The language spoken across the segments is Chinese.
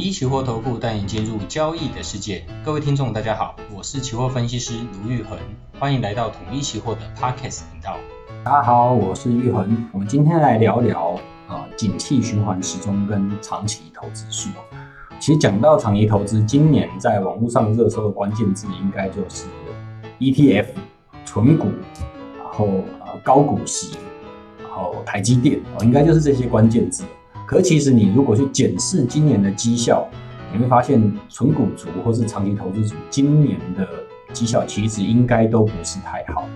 一期货投顾带你进入交易的世界。各位听众，大家好，我是期货分析师卢玉恒，欢迎来到统一期货的 Podcast 频道。大家好，我是玉恒，我们今天来聊聊啊、景气循环时钟跟长期投资术。其实讲到长期投资，今年在网络上热搜的关键字应该就是 ETF、存股，然后呃高股息，然后台积电，哦，应该就是这些关键字。可其实你如果去检视今年的绩效，你会发现纯股族或是长期投资族今年的绩效其实应该都不是太好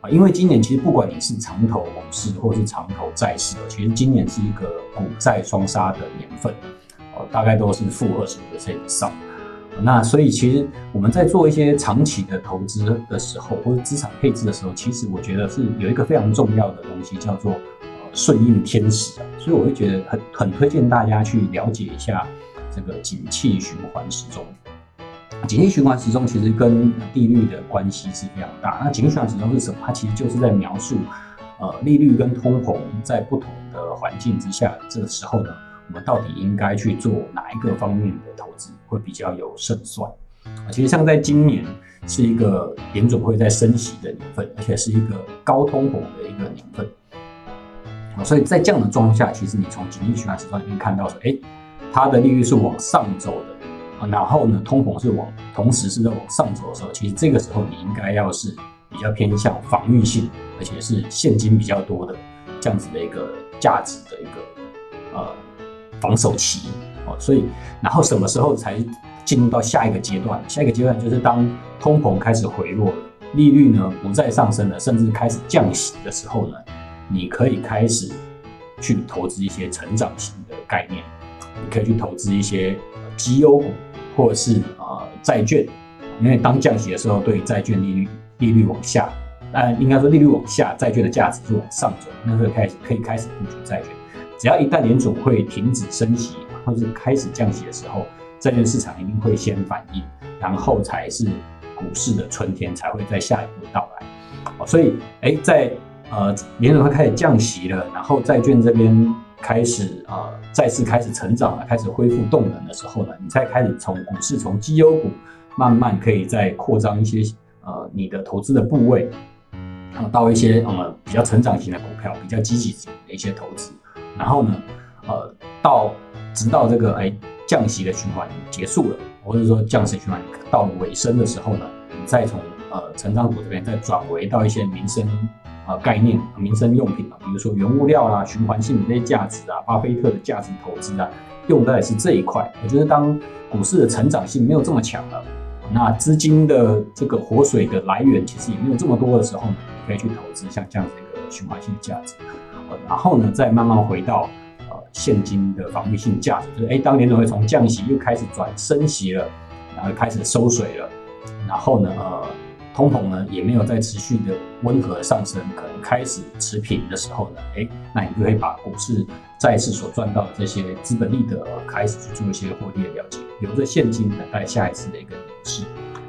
啊。因为今年其实不管你是长投股市或是长投债市，其实今年是一个股债双杀的年份，哦，大概都是负二十五%以上。那所以其实我们在做一些长期的投资的时候，或者资产配置的时候，其实我觉得是有一个非常重要的东西叫做。顺应天时啊，所以我会觉得很很推荐大家去了解一下这个景气循环时钟。景气循环时钟其实跟利率的关系是非常大。那景气循环时钟是什么？它其实就是在描述，呃，利率跟通膨在不同的环境之下，这个时候呢，我们到底应该去做哪一个方面的投资会比较有胜算？啊，其实像在今年是一个联准会在升息的年份，而且是一个高通膨的一个年份。所以在这样的状况下，其实你从景气循环时钟里面看到说，哎，它的利率是往上走的，然后呢，通膨是往同时是在往上走的时候，其实这个时候你应该要是比较偏向防御性，而且是现金比较多的这样子的一个价值的一个呃防守期哦。所以，然后什么时候才进入到下一个阶段？下一个阶段就是当通膨开始回落了，利率呢不再上升了，甚至开始降息的时候呢？你可以开始去投资一些成长型的概念，你可以去投资一些绩优股，或者是啊债券，因为当降息的时候，对债券利率利率往下，呃，应该说利率往下，债券的价值是往上走，那时候开始可以开始布局债券。只要一旦联准会停止升息，或者是开始降息的时候，债券市场一定会先反应，然后才是股市的春天才会在下一步到来。所以，哎，在呃，联准会开始降息了，然后债券这边开始呃再次开始成长了，开始恢复动能的时候呢，你再开始从股市从绩优股慢慢可以再扩张一些呃你的投资的部位，然后到一些呃比较成长型的股票，比较积极型的一些投资，然后呢呃到直到这个哎降息的循环结束了，或者说降息循环到尾声的时候呢，你再从呃成长股这边再转为到一些民生。呃，概念、民生用品啊，比如说原物料啦、循环性的那些价值啊，巴菲特的价值投资啊，用的也是这一块。我觉得当股市的成长性没有这么强了，那资金的这个活水的来源其实也没有这么多的时候呢，你可以去投资像这样子一个循环性的价值。然后呢，再慢慢回到呃现金的防御性价值，就是哎，当联准会从降息又开始转升息了，然后开始收水了，然后呢，呃。通膨呢也没有再持续的温和上升，可能开始持平的时候呢，哎，那你就会把股市、再次所赚到的这些资本利得开始去做一些获利的了结，留着现金等待下一次的一个牛市。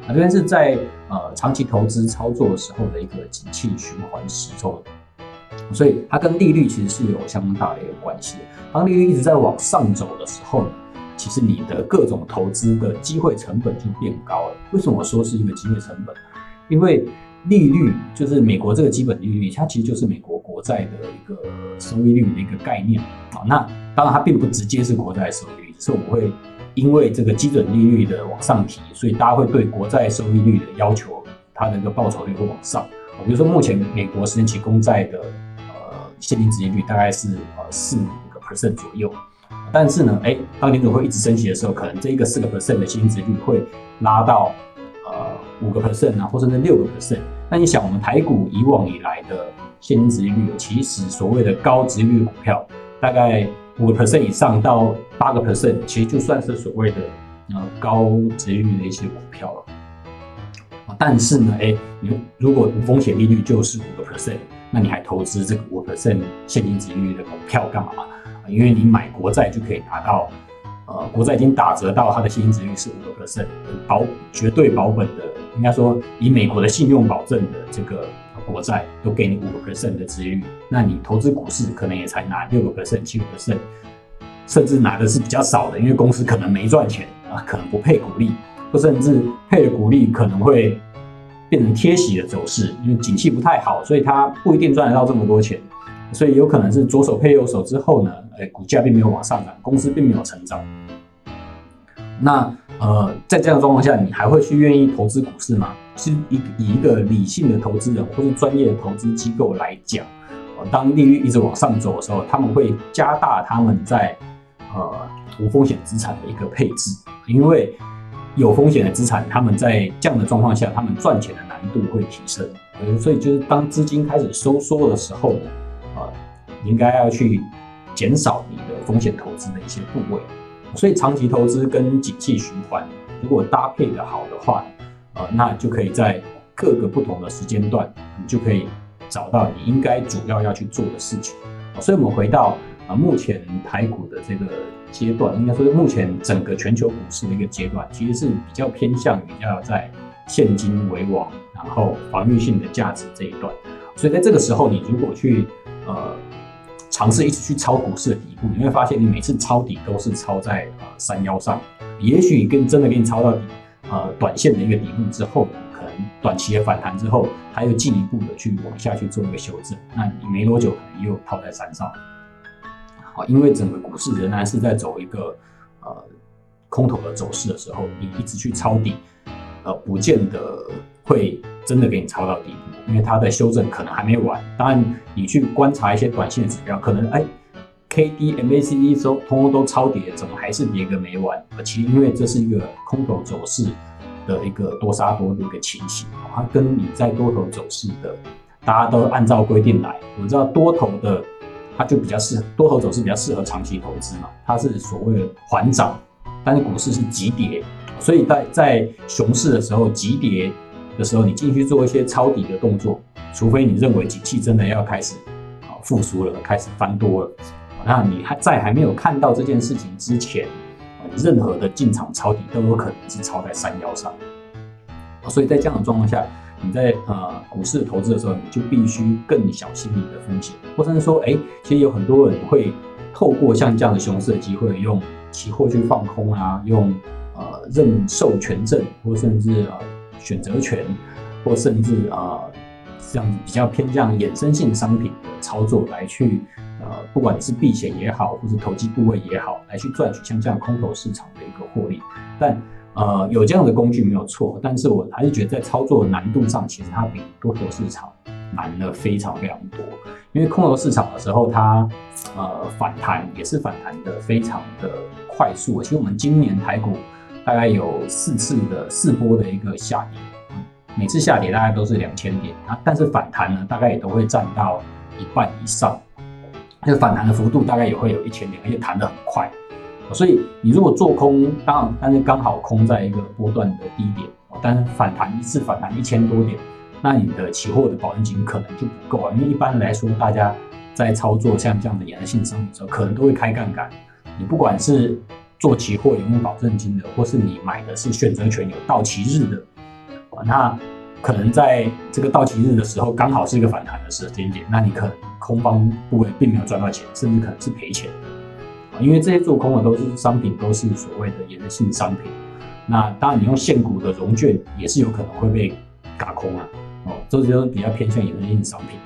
那这边是在呃长期投资操作的时候的一个景气循环时钟，所以它跟利率其实是有相当大的一个关系。当利率一直在往上走的时候呢，其实你的各种投资的机会成本就变高了。为什么说是一个机会成本？因为利率就是美国这个基本利率，它其实就是美国国债的一个收益率的一个概念啊。那当然它并不直接是国债收益率，只是我们会因为这个基准利率的往上提，所以大家会对国债收益率的要求，它的一个报酬率会往上。比如说目前美国十年期公债的呃现金殖利率大概是呃四个 percent 左右，但是呢，哎，当联准会一直升息的时候，可能这一个四个 percent 的现金殖利率会拉到。五个 percent 啊，或者是六个 percent。那你想，我们台股以往以来的现金殖利率，其实所谓的高殖利率股票，大概五个 percent 以上到八个 percent，其实就算是所谓的呃高殖利率的一些股票了。但是呢，哎，你如果无风险利率就是五个 percent，那你还投资这个五个 percent 现金殖利率的股票干嘛？因为你买国债就可以拿到，呃，国债已经打折到它的现金殖利率是五个 percent，保绝对保本的。应该说，以美国的信用保证的这个国债都给你五个 percent 的殖利率，那你投资股市可能也才拿六个 percent、七个 percent，甚至拿的是比较少的，因为公司可能没赚钱啊，可能不配股利，或甚至配的股利可能会变成贴息的走势，因为景气不太好，所以它不一定赚得到这么多钱，所以有可能是左手配右手之后呢，哎，股价并没有往上涨，公司并没有成长。那呃，在这样状况下，你还会去愿意投资股市吗？是以以一个理性的投资人或是专业的投资机构来讲，呃，当利率一直往上走的时候，他们会加大他们在呃无风险资产的一个配置，因为有风险的资产，他们在这样的状况下，他们赚钱的难度会提升。所以就是当资金开始收缩的时候呢，呃，你应该要去减少你的风险投资的一些部位。所以长期投资跟景气循环如果搭配的好的话，呃，那就可以在各个不同的时间段，你就可以找到你应该主要要去做的事情。所以我们回到啊，目前台股的这个阶段，应该说目前整个全球股市的一个阶段，其实是比较偏向于要在现金为王，然后防御性的价值这一段。所以在这个时候，你如果去呃。尝试一直去抄股市的底部，你会发现你每次抄底都是抄在呃山腰上。也许跟真的给你抄到底，呃短线的一个底部之后，可能短期的反弹之后，它又进一步的去往下去做一个修正，那你没多久可能又套在山上。好，因为整个股市仍然是在走一个呃空头的走势的时候，你一直去抄底，呃不见得会真的给你抄到底部。因为它的修正可能还没完，当然你去观察一些短线指标，可能哎，K D M A C D 都通通都超跌，怎么还是跌个没完？而其因为这是一个空头走势的一个多杀多的一个情形，它跟你在多头走势的，大家都按照规定来。我们知道多头的，它就比较适多头走势比较适合长期投资嘛，它是所谓的缓涨，但是股市是急跌，所以在在熊市的时候急跌。的时候，你进去做一些抄底的动作，除非你认为景气真的要开始啊复苏了，开始翻多了，那你还在还没有看到这件事情之前，任何的进场抄底都有可能是抄在山腰上。所以在这样的状况下，你在呃股市投资的时候，你就必须更小心你的风险，或者是说，哎，其实有很多人会透过像这样的熊市的机会，用期货去放空啊，用呃认授权证，或甚至呃。选择权，或甚至啊、呃，这样子比较偏向衍生性商品的操作来去，呃，不管你是避险也好，或是投机部位也好，来去赚取像这样空头市场的一个获利。但呃，有这样的工具没有错，但是我还是觉得在操作难度上，其实它比多头市场难了非常非常多。因为空头市场的时候，它呃反弹也是反弹的非常的快速。其实我们今年台股。大概有四次的四波的一个下跌，每次下跌大概都是两千点啊，但是反弹呢，大概也都会占到一半以上，那反弹的幅度大概也会有一千点，而且弹得很快，所以你如果做空，当然，但是刚好空在一个波段的低点，但是反弹一次反弹一千多点，那你的期货的保证金可能就不够啊，因为一般来说，大家在操作像这样的衍生性商品的时候，可能都会开杠杆，你不管是做期货有没有保证金的，或是你买的是选择权有到期日的，那可能在这个到期日的时候刚好是一个反弹的时间点，那你可能空方部位并没有赚到钱，甚至可能是赔钱的，因为这些做空的都是商品，都是所谓的衍生性商品。那当然你用现股的融券也是有可能会被轧空啊，哦，这就是比较偏向衍生性商品。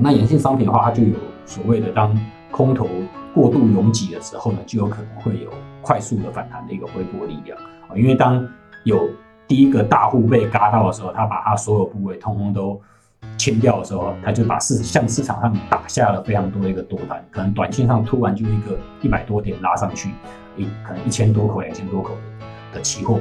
那衍生性商品的话，它就有所谓的当空头。过度拥挤的时候呢，就有可能会有快速的反弹的一个回波力量啊。因为当有第一个大户被嘎到的时候，他把他所有部位通通都清掉的时候，他就把市向市场上打下了非常多的一个多单，可能短线上突然就一个一百多点拉上去，一可能一千多口、两千多口的期货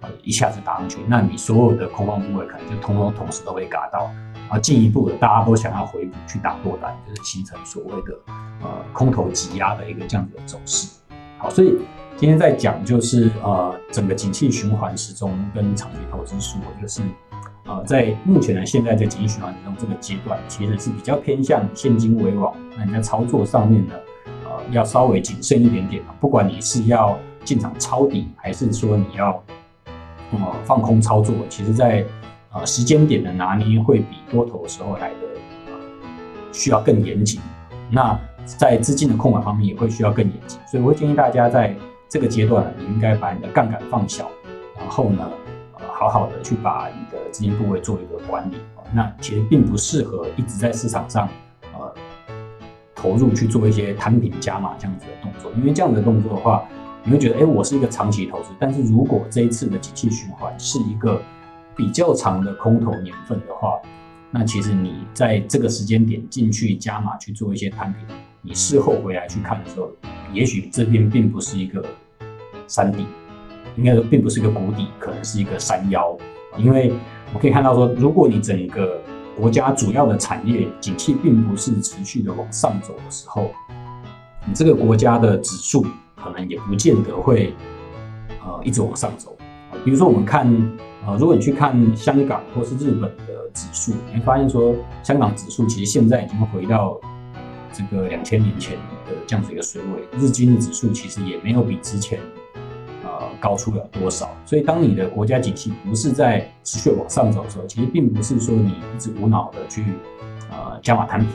啊，一下子打上去，那你所有的空方部位可能就通通同时都被嘎到。啊，进一步的，大家都想要回补去打多单，就是形成所谓的呃空头挤压的一个这样子的走势。好，所以今天在讲就是呃整个景气循环时钟跟长期投资术，就是呃在目前的现在这景气循环时钟这个阶段，其实是比较偏向现金为王。那你在操作上面呢，呃要稍微谨慎一点点。不管你是要进场抄底，还是说你要呃放空操作，其实在呃，时间点的拿捏会比多头的时候来的呃需要更严谨。那在资金的控管方面也会需要更严谨。所以我会建议大家在这个阶段，你应该把你的杠杆放小，然后呢，呃，好好的去把你的资金部位做一个管理。那其实并不适合一直在市场上，投入去做一些摊平加码这样子的动作，因为这样的动作的话，你会觉得，哎，我是一个长期投资。但是如果这一次的景气循环是一个比较长的空头年份的话，那其实你在这个时间点进去加码去做一些摊平，你事后回来去看的时候，也许这边并不是一个山底，应该说并不是一个谷底，可能是一个山腰，因为。我们可以看到说，如果你整个国家主要的产业景气并不是持续的往上走的时候，你这个国家的指数可能也不见得会呃一直往上走。比如说我们看呃，如果你去看香港或是日本的指数，你会发现说，香港指数其实现在已经回到这个两千年前的这样子一个水位，日经的指数其实也没有比之前。高出了多少？所以，当你的国家景气不是在持续往上走的时候，其实并不是说你一直无脑的去呃加码摊平，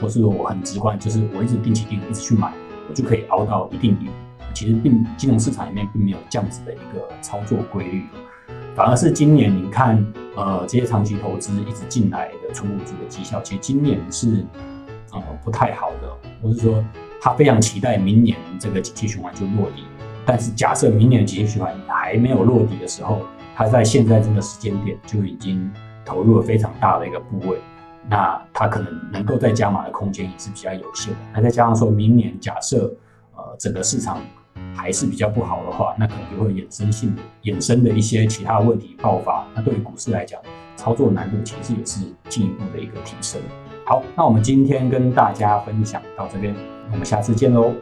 或是说我很直观，就是我一直定期定额一直去买，我就可以熬到一定赢。其实并金融市场里面并没有这样子的一个操作规律，反而是今年你看呃这些长期投资一直进来的存股族的绩效，其实今年是呃不太好的，或是说他非常期待明年这个景气循环就落地。但是假设明年的景气循环还没有落地的时候，它在现在这个时间点就已经投入了非常大的一个部位，那它可能能够再加码的空间也是比较有限的。那再加上说明年假设呃整个市场还是比较不好的话，那可能就会衍生性衍生的一些其他问题爆发。那对于股市来讲，操作难度其实也是进一步的一个提升。好，那我们今天跟大家分享到这边，我们下次见喽。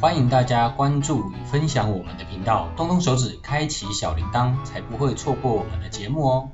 欢迎大家关注与分享我们的频道，动动手指开启小铃铛，才不会错过我们的节目哦。